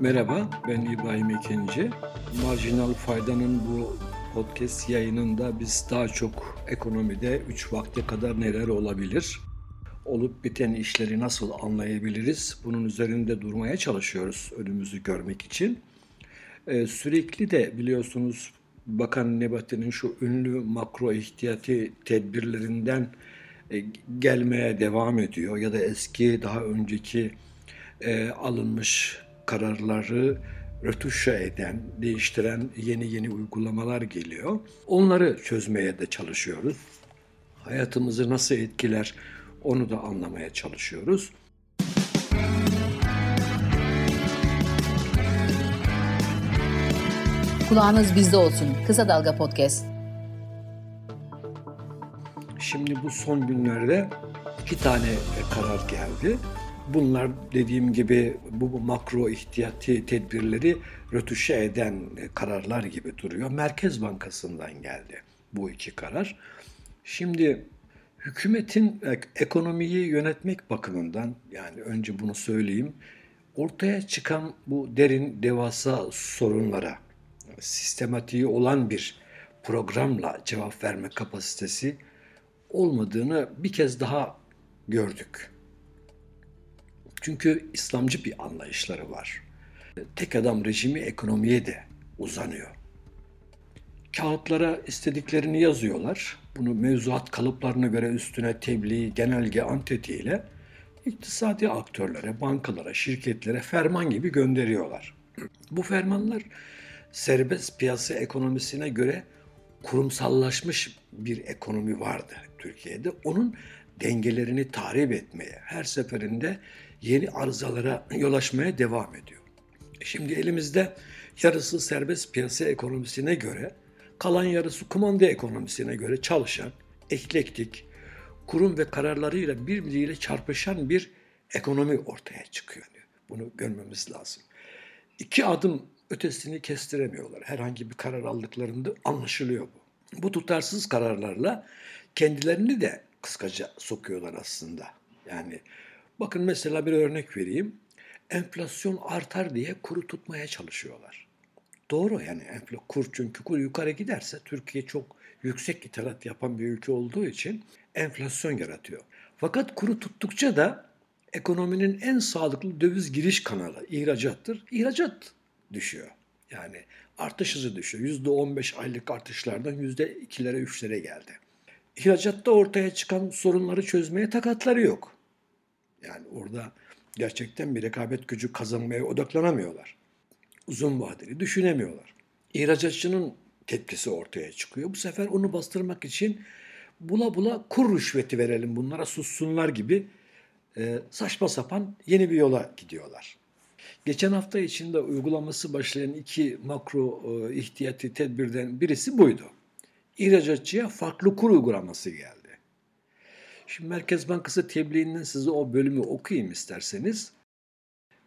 Merhaba, ben İbrahim Ekenci. Marjinal Fayda'nın bu podcast yayınında biz daha çok ekonomide 3 vakte kadar neler olabilir, olup biten işleri nasıl anlayabiliriz, bunun üzerinde durmaya çalışıyoruz önümüzü görmek için. Ee, sürekli de biliyorsunuz Bakan Nebati'nin şu ünlü makro ihtiyati tedbirlerinden e, gelmeye devam ediyor ya da eski daha önceki e, alınmış kararları rötuşa eden, değiştiren yeni yeni uygulamalar geliyor. Onları çözmeye de çalışıyoruz. Hayatımızı nasıl etkiler onu da anlamaya çalışıyoruz. Kulağınız bizde olsun. Kısa Dalga Podcast. Şimdi bu son günlerde iki tane karar geldi. Bunlar dediğim gibi bu, makro ihtiyati tedbirleri rötuşe eden kararlar gibi duruyor. Merkez Bankası'ndan geldi bu iki karar. Şimdi hükümetin ekonomiyi yönetmek bakımından yani önce bunu söyleyeyim ortaya çıkan bu derin devasa sorunlara sistematiği olan bir programla cevap verme kapasitesi olmadığını bir kez daha gördük. Çünkü İslamcı bir anlayışları var. Tek adam rejimi ekonomiye de uzanıyor. Kağıtlara istediklerini yazıyorlar. Bunu mevzuat kalıplarına göre üstüne tebliğ, genelge, antetiyle iktisadi aktörlere, bankalara, şirketlere ferman gibi gönderiyorlar. Bu fermanlar serbest piyasa ekonomisine göre kurumsallaşmış bir ekonomi vardı Türkiye'de. Onun dengelerini tahrip etmeye, her seferinde yeni arızalara yol açmaya devam ediyor. Şimdi elimizde yarısı serbest piyasa ekonomisine göre, kalan yarısı kumanda ekonomisine göre çalışan, eklektik, kurum ve kararlarıyla birbiriyle çarpışan bir ekonomi ortaya çıkıyor. Bunu görmemiz lazım. İki adım ötesini kestiremiyorlar. Herhangi bir karar aldıklarında anlaşılıyor bu. Bu tutarsız kararlarla kendilerini de kıskaca sokuyorlar aslında. Yani bakın mesela bir örnek vereyim. Enflasyon artar diye kuru tutmaya çalışıyorlar. Doğru yani kur çünkü kur yukarı giderse Türkiye çok yüksek ithalat yapan bir ülke olduğu için enflasyon yaratıyor. Fakat kuru tuttukça da ekonominin en sağlıklı döviz giriş kanalı ihracattır. İhracat düşüyor. Yani artış hızı düşüyor. %15 aylık artışlardan %2'lere 3'lere geldi. İhracatta ortaya çıkan sorunları çözmeye takatları yok. Yani orada gerçekten bir rekabet gücü kazanmaya odaklanamıyorlar. Uzun vadeli düşünemiyorlar. İhracatçının tepkisi ortaya çıkıyor. Bu sefer onu bastırmak için bula bula kur rüşveti verelim bunlara sussunlar gibi e, saçma sapan yeni bir yola gidiyorlar. Geçen hafta içinde uygulaması başlayan iki makro e, ihtiyati tedbirden birisi buydu. İhracatçıya farklı kur uygulaması geldi. Şimdi Merkez Bankası tebliğinden size o bölümü okuyayım isterseniz.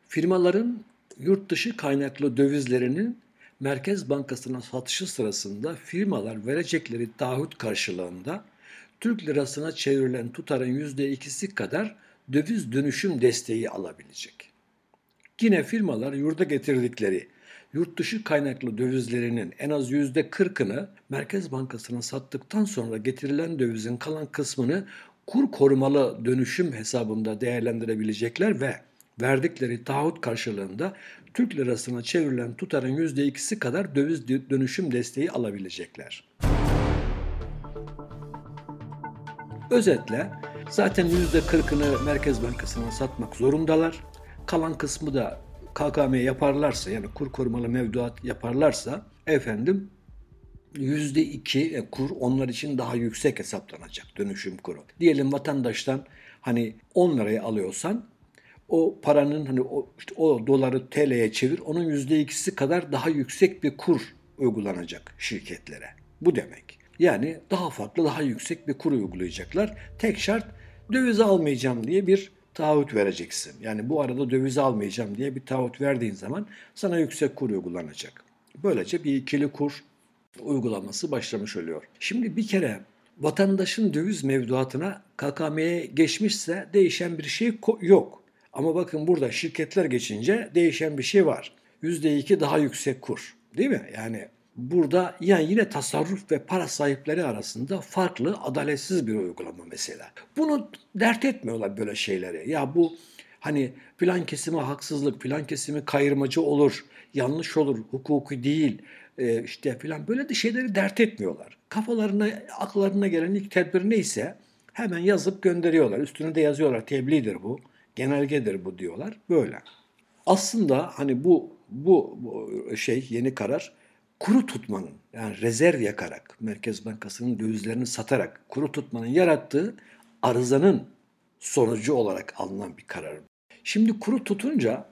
Firmaların yurt dışı kaynaklı dövizlerinin Merkez Bankası'na satışı sırasında firmalar verecekleri taahhüt karşılığında Türk lirasına çevrilen tutarın %2'si kadar döviz dönüşüm desteği alabilecek. Yine firmalar yurda getirdikleri yurt dışı kaynaklı dövizlerinin en az yüzde 40'ını Merkez Bankası'na sattıktan sonra getirilen dövizin kalan kısmını kur korumalı dönüşüm hesabında değerlendirebilecekler ve verdikleri taahhüt karşılığında Türk lirasına çevrilen tutarın %2'si kadar döviz dönüşüm desteği alabilecekler. Özetle zaten %40'ını Merkez Bankası'na satmak zorundalar kalan kısmı da KKM yaparlarsa yani kur korumalı mevduat yaparlarsa efendim yüzde iki e, kur onlar için daha yüksek hesaplanacak dönüşüm kuru. Diyelim vatandaştan hani 10 liraya alıyorsan o paranın hani o, işte o doları TL'ye çevir onun yüzde ikisi kadar daha yüksek bir kur uygulanacak şirketlere. Bu demek. Yani daha farklı daha yüksek bir kur uygulayacaklar. Tek şart döviz almayacağım diye bir taahhüt vereceksin. Yani bu arada döviz almayacağım diye bir taahhüt verdiğin zaman sana yüksek kur uygulanacak. Böylece bir ikili kur uygulaması başlamış oluyor. Şimdi bir kere vatandaşın döviz mevduatına KKM'ye geçmişse değişen bir şey yok. Ama bakın burada şirketler geçince değişen bir şey var. %2 daha yüksek kur. Değil mi? Yani burada yani yine tasarruf ve para sahipleri arasında farklı, adaletsiz bir uygulama mesela. Bunu dert etmiyorlar böyle şeyleri. Ya bu hani plan kesimi haksızlık, plan kesimi kayırmacı olur, yanlış olur, hukuki değil e, işte filan böyle de şeyleri dert etmiyorlar. Kafalarına, akıllarına gelen ilk tedbir neyse hemen yazıp gönderiyorlar. Üstüne de yazıyorlar tebliğdir bu, genelgedir bu diyorlar. Böyle. Aslında hani bu bu, bu şey yeni karar kuru tutmanın yani rezerv yakarak Merkez Bankası'nın dövizlerini satarak kuru tutmanın yarattığı arızanın sonucu olarak alınan bir karar. Şimdi kuru tutunca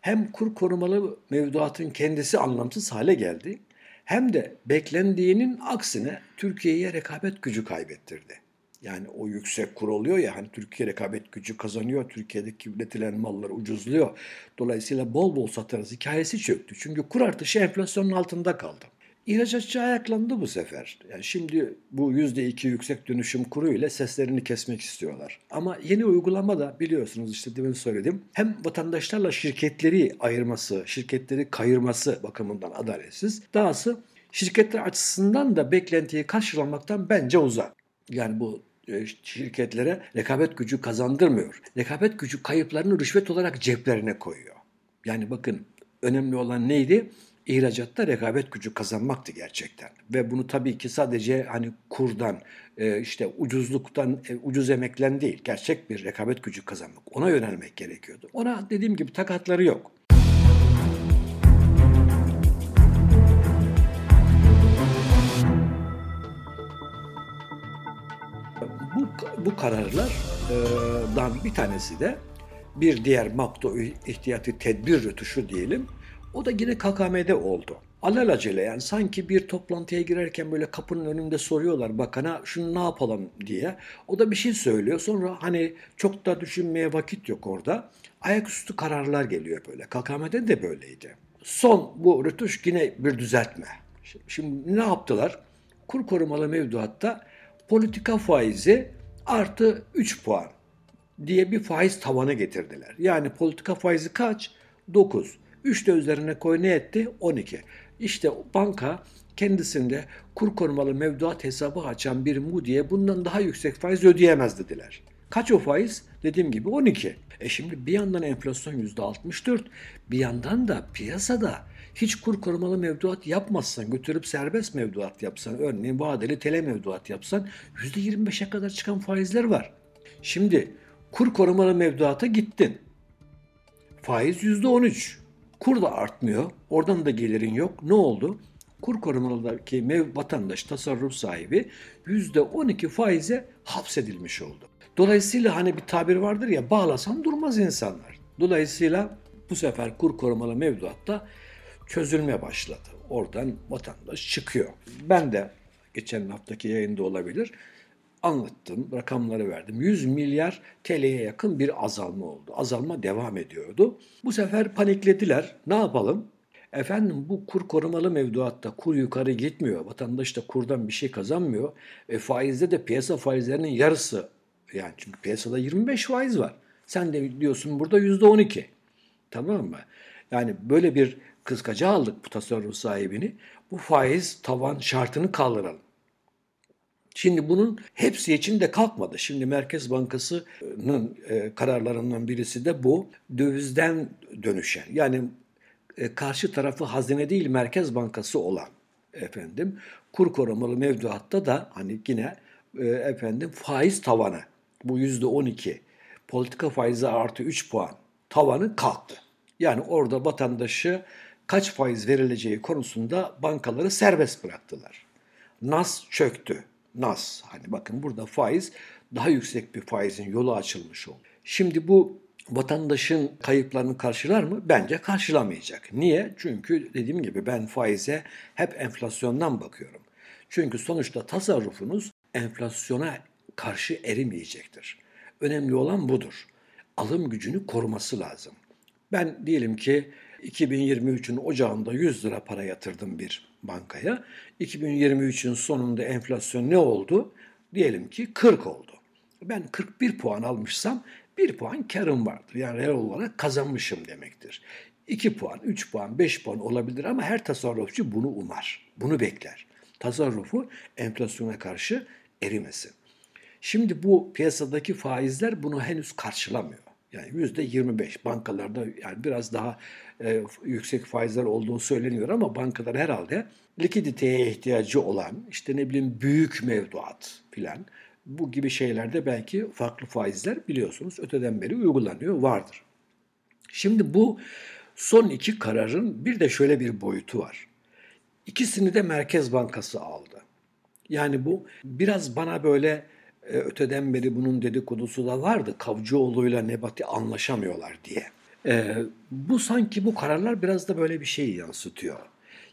hem kur korumalı mevduatın kendisi anlamsız hale geldi hem de beklendiğinin aksine Türkiye'ye rekabet gücü kaybettirdi. Yani o yüksek kur oluyor ya hani Türkiye rekabet gücü kazanıyor, Türkiye'deki üretilen mallar ucuzluyor. Dolayısıyla bol bol satarız hikayesi çöktü. Çünkü kur artışı enflasyonun altında kaldı. İhracatçı ayaklandı bu sefer. Yani şimdi bu %2 yüksek dönüşüm kuru ile seslerini kesmek istiyorlar. Ama yeni uygulama da biliyorsunuz işte demin söyledim. Hem vatandaşlarla şirketleri ayırması, şirketleri kayırması bakımından adaletsiz. Dahası şirketler açısından da beklentiyi karşılamaktan bence uzak. Yani bu e, şirketlere rekabet gücü kazandırmıyor. Rekabet gücü kayıplarını rüşvet olarak ceplerine koyuyor. Yani bakın önemli olan neydi? İhracatta rekabet gücü kazanmaktı gerçekten. Ve bunu tabii ki sadece hani kurdan, e, işte ucuzluktan, e, ucuz emeklen değil, gerçek bir rekabet gücü kazanmak. Ona yönelmek gerekiyordu. Ona dediğim gibi takatları yok. Bu, bu kararlardan bir tanesi de bir diğer makto ihtiyati tedbir rötuşu diyelim o da yine KKM'de oldu. Alelacele yani sanki bir toplantıya girerken böyle kapının önünde soruyorlar bakana şunu ne yapalım diye. O da bir şey söylüyor. Sonra hani çok da düşünmeye vakit yok orada. Ayaküstü kararlar geliyor böyle. KKM'de de böyleydi. Son bu rütuş yine bir düzeltme. Şimdi ne yaptılar? Kur korumalı mevduatta politika faizi artı 3 puan diye bir faiz tavanı getirdiler. Yani politika faizi kaç? 9. 3 de üzerine koy ne etti? 12. İşte banka kendisinde kur korumalı mevduat hesabı açan bir Moody'ye bundan daha yüksek faiz ödeyemez dediler. Kaç o faiz? Dediğim gibi 12. E şimdi bir yandan enflasyon %64, bir yandan da piyasada hiç kur korumalı mevduat yapmazsan, götürüp serbest mevduat yapsan, örneğin vadeli tele mevduat yapsan %25'e kadar çıkan faizler var. Şimdi kur korumalı mevduata gittin. Faiz %13. Kur da artmıyor. Oradan da gelirin yok. Ne oldu? Kur korumalıdaki mev vatandaş tasarruf sahibi %12 faize hapsedilmiş oldu. Dolayısıyla hani bir tabir vardır ya bağlasan durmaz insanlar. Dolayısıyla bu sefer kur korumalı mevduatta çözülme başladı. Oradan vatandaş çıkıyor. Ben de geçen haftaki yayında olabilir anlattım, rakamları verdim. 100 milyar TL'ye yakın bir azalma oldu. Azalma devam ediyordu. Bu sefer paniklediler. Ne yapalım? Efendim bu kur korumalı mevduatta kur yukarı gitmiyor. Vatandaş da kurdan bir şey kazanmıyor. E, faizde de piyasa faizlerinin yarısı. Yani çünkü piyasada 25 faiz var. Sen de diyorsun burada %12. Tamam mı? Yani böyle bir kıskaca aldık bu tasarruf sahibini. Bu faiz tavan şartını kaldıralım. Şimdi bunun hepsi için de kalkmadı. Şimdi Merkez Bankası'nın e, kararlarından birisi de bu. Dövizden dönüşen yani e, karşı tarafı hazine değil Merkez Bankası olan efendim kur korumalı mevduatta da hani yine e, efendim faiz tavanı bu yüzde 12 politika faizi artı 3 puan tavanı kalktı. Yani orada vatandaşı kaç faiz verileceği konusunda bankaları serbest bıraktılar. Nas çöktü. Nas. Hani bakın burada faiz daha yüksek bir faizin yolu açılmış oldu. Şimdi bu vatandaşın kayıplarını karşılar mı? Bence karşılamayacak. Niye? Çünkü dediğim gibi ben faize hep enflasyondan bakıyorum. Çünkü sonuçta tasarrufunuz enflasyona karşı erimeyecektir. Önemli olan budur. Alım gücünü koruması lazım. Ben diyelim ki 2023'ün ocağında 100 lira para yatırdım bir bankaya. 2023'ün sonunda enflasyon ne oldu? Diyelim ki 40 oldu. Ben 41 puan almışsam 1 puan karım vardır. Yani reel olarak kazanmışım demektir. 2 puan, 3 puan, 5 puan olabilir ama her tasarrufçu bunu umar. Bunu bekler. Tasarrufu enflasyona karşı erimesin. Şimdi bu piyasadaki faizler bunu henüz karşılamıyor. Yani yüzde 25 bankalarda yani biraz daha e, yüksek faizler olduğu söyleniyor ama bankalar herhalde likiditeye ihtiyacı olan işte ne bileyim büyük mevduat filan bu gibi şeylerde belki farklı faizler biliyorsunuz öteden beri uygulanıyor vardır. Şimdi bu son iki kararın bir de şöyle bir boyutu var. İkisini de Merkez Bankası aldı. Yani bu biraz bana böyle e, öteden beri bunun dedikodusu da vardı. Kavcıoğlu'yla Nebati anlaşamıyorlar diye. E, bu sanki bu kararlar biraz da böyle bir şeyi yansıtıyor.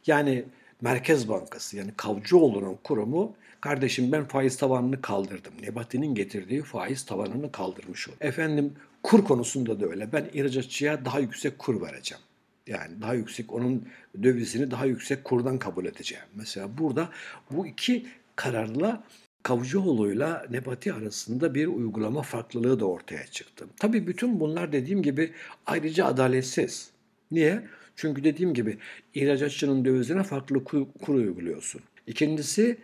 Yani Merkez Bankası yani Kavcıoğlu'nun kurumu kardeşim ben faiz tavanını kaldırdım. Nebati'nin getirdiği faiz tavanını kaldırmış oldu. Efendim kur konusunda da öyle. Ben ihracatçıya daha yüksek kur vereceğim. Yani daha yüksek onun dövizini daha yüksek kurdan kabul edeceğim. Mesela burada bu iki kararla Kavcıoğlu'yla Nebati arasında bir uygulama farklılığı da ortaya çıktı. Tabii bütün bunlar dediğim gibi ayrıca adaletsiz. Niye? Çünkü dediğim gibi ihracatçının dövizine farklı kur, kur uyguluyorsun. İkincisi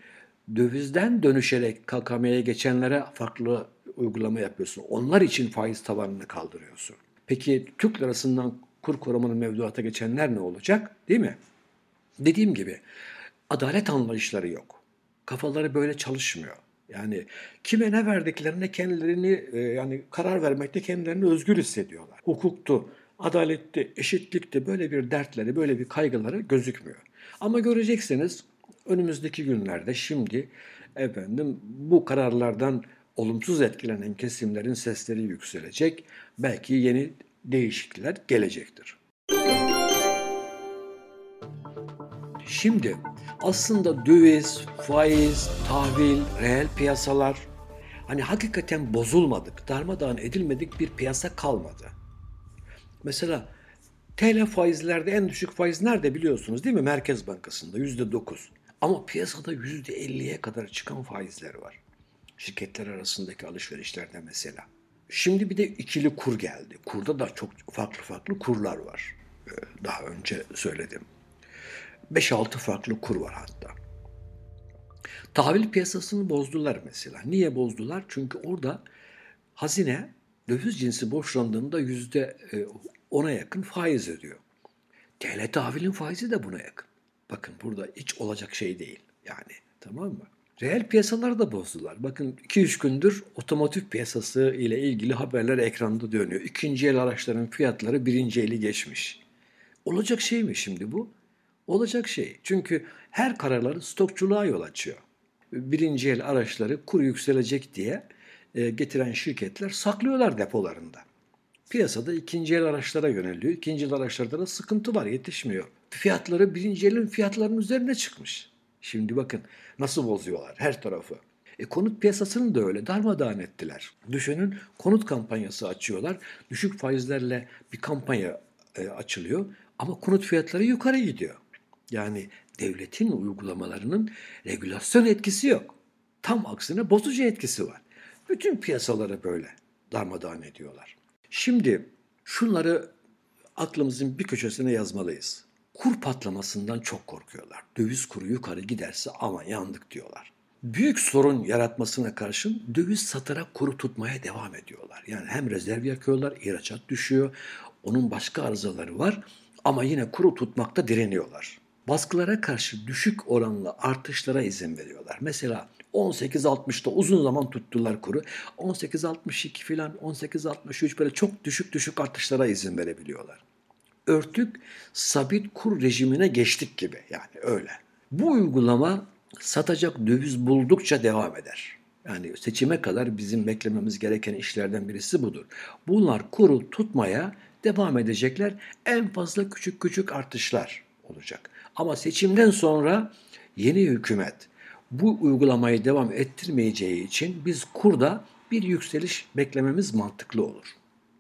dövizden dönüşerek KKM'ye geçenlere farklı uygulama yapıyorsun. Onlar için faiz tavanını kaldırıyorsun. Peki Türk lirasından kur korumanın mevduata geçenler ne olacak? Değil mi? Dediğim gibi adalet anlayışları yok. Kafaları böyle çalışmıyor. Yani kime ne verdiklerine kendilerini e, yani karar vermekte kendilerini özgür hissediyorlar. Hukuktu, adalette, eşitlikte böyle bir dertleri, böyle bir kaygıları gözükmüyor. Ama göreceksiniz önümüzdeki günlerde şimdi efendim bu kararlardan olumsuz etkilenen kesimlerin sesleri yükselecek. Belki yeni değişiklikler gelecektir. Şimdi aslında döviz, faiz, tahvil, reel piyasalar hani hakikaten bozulmadık, darmadağın edilmedik bir piyasa kalmadı. Mesela TL faizlerde en düşük faiz nerede biliyorsunuz değil mi? Merkez Bankası'nda yüzde dokuz. Ama piyasada yüzde elliye kadar çıkan faizler var. Şirketler arasındaki alışverişlerde mesela. Şimdi bir de ikili kur geldi. Kurda da çok farklı farklı kurlar var. Ee, daha önce söyledim. 5-6 farklı kur var hatta. Tahvil piyasasını bozdular mesela. Niye bozdular? Çünkü orada hazine döviz cinsi borçlandığında yüzde e, ona yakın faiz ödüyor. TL tahvilin faizi de buna yakın. Bakın burada hiç olacak şey değil. Yani tamam mı? Reel piyasaları da bozdular. Bakın 2-3 gündür otomotiv piyasası ile ilgili haberler ekranda dönüyor. İkinci el araçların fiyatları birinci eli geçmiş. Olacak şey mi şimdi bu? Olacak şey. Çünkü her kararları stokçuluğa yol açıyor. Birinci el araçları kur yükselecek diye e, getiren şirketler saklıyorlar depolarında. Piyasada ikinci el araçlara yöneliyor. İkinci el araçlarda da sıkıntı var, yetişmiyor. Fiyatları birinci elin fiyatlarının üzerine çıkmış. Şimdi bakın nasıl bozuyorlar her tarafı. E, konut piyasasını da öyle darmadağın ettiler. Düşünün konut kampanyası açıyorlar. Düşük faizlerle bir kampanya e, açılıyor ama konut fiyatları yukarı gidiyor. Yani devletin uygulamalarının regülasyon etkisi yok. Tam aksine bozucu etkisi var. Bütün piyasaları böyle darmadağın ediyorlar. Şimdi şunları aklımızın bir köşesine yazmalıyız. Kur patlamasından çok korkuyorlar. Döviz kuru yukarı giderse ama yandık diyorlar. Büyük sorun yaratmasına karşın döviz satarak kuru tutmaya devam ediyorlar. Yani hem rezerv yakıyorlar, ihracat düşüyor. Onun başka arızaları var ama yine kuru tutmakta direniyorlar. Baskılara karşı düşük oranlı artışlara izin veriyorlar. Mesela 18.60'da uzun zaman tuttular kuru. 18.62 filan 18.63 böyle çok düşük düşük artışlara izin verebiliyorlar. Örtük sabit kur rejimine geçtik gibi yani öyle. Bu uygulama satacak döviz buldukça devam eder. Yani seçime kadar bizim beklememiz gereken işlerden birisi budur. Bunlar kuru tutmaya devam edecekler. En fazla küçük küçük artışlar olacak. Ama seçimden sonra yeni hükümet bu uygulamayı devam ettirmeyeceği için biz kurda bir yükseliş beklememiz mantıklı olur.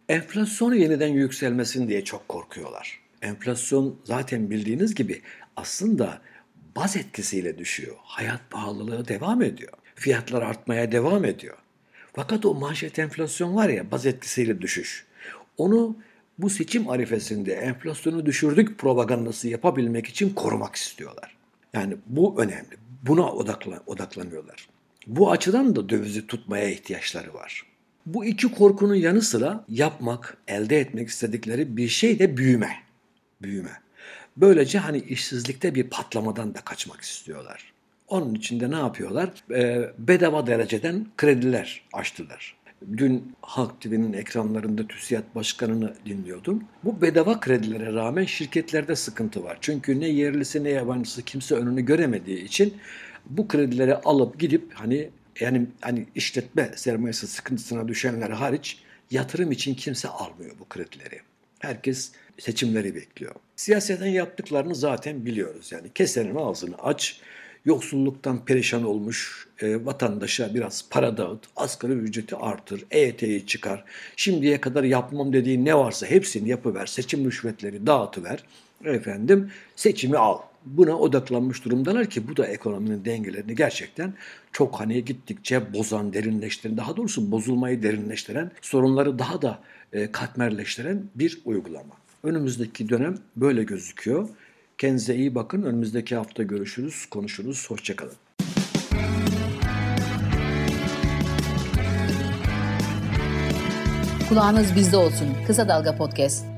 Enflasyonu yeniden yükselmesin diye çok korkuyorlar. Enflasyon zaten bildiğiniz gibi aslında baz etkisiyle düşüyor. Hayat pahalılığı devam ediyor. Fiyatlar artmaya devam ediyor. Fakat o manşet enflasyon var ya baz etkisiyle düşüş. Onu bu seçim arifesinde enflasyonu düşürdük propagandası yapabilmek için korumak istiyorlar. Yani bu önemli. Buna odaklan odaklanıyorlar. Bu açıdan da dövizi tutmaya ihtiyaçları var. Bu iki korkunun yanı sıra yapmak, elde etmek istedikleri bir şey de büyüme. Büyüme. Böylece hani işsizlikte bir patlamadan da kaçmak istiyorlar. Onun için de ne yapıyorlar? Ee, bedava dereceden krediler açtılar. Dün Halk TV'nin ekranlarında TÜSİAD Başkanı'nı dinliyordum. Bu bedava kredilere rağmen şirketlerde sıkıntı var. Çünkü ne yerlisi ne yabancısı kimse önünü göremediği için bu kredileri alıp gidip hani yani hani işletme sermayesi sıkıntısına düşenler hariç yatırım için kimse almıyor bu kredileri. Herkes seçimleri bekliyor. Siyasetten yaptıklarını zaten biliyoruz. Yani kesenin ağzını aç, yoksulluktan perişan olmuş e, vatandaşa biraz para dağıt, asgari ücreti artır, EYT'yi çıkar. Şimdiye kadar yapmam dediğin ne varsa hepsini yapıver, seçim rüşvetleri dağıtıver. Efendim seçimi al. Buna odaklanmış durumdalar ki bu da ekonominin dengelerini gerçekten çok hani gittikçe bozan, derinleştiren, daha doğrusu bozulmayı derinleştiren, sorunları daha da e, katmerleştiren bir uygulama. Önümüzdeki dönem böyle gözüküyor. Kendinize iyi bakın. Önümüzdeki hafta görüşürüz, konuşuruz. Hoşçakalın. Kulağınız bizde olsun. Kısa Dalga Podcast.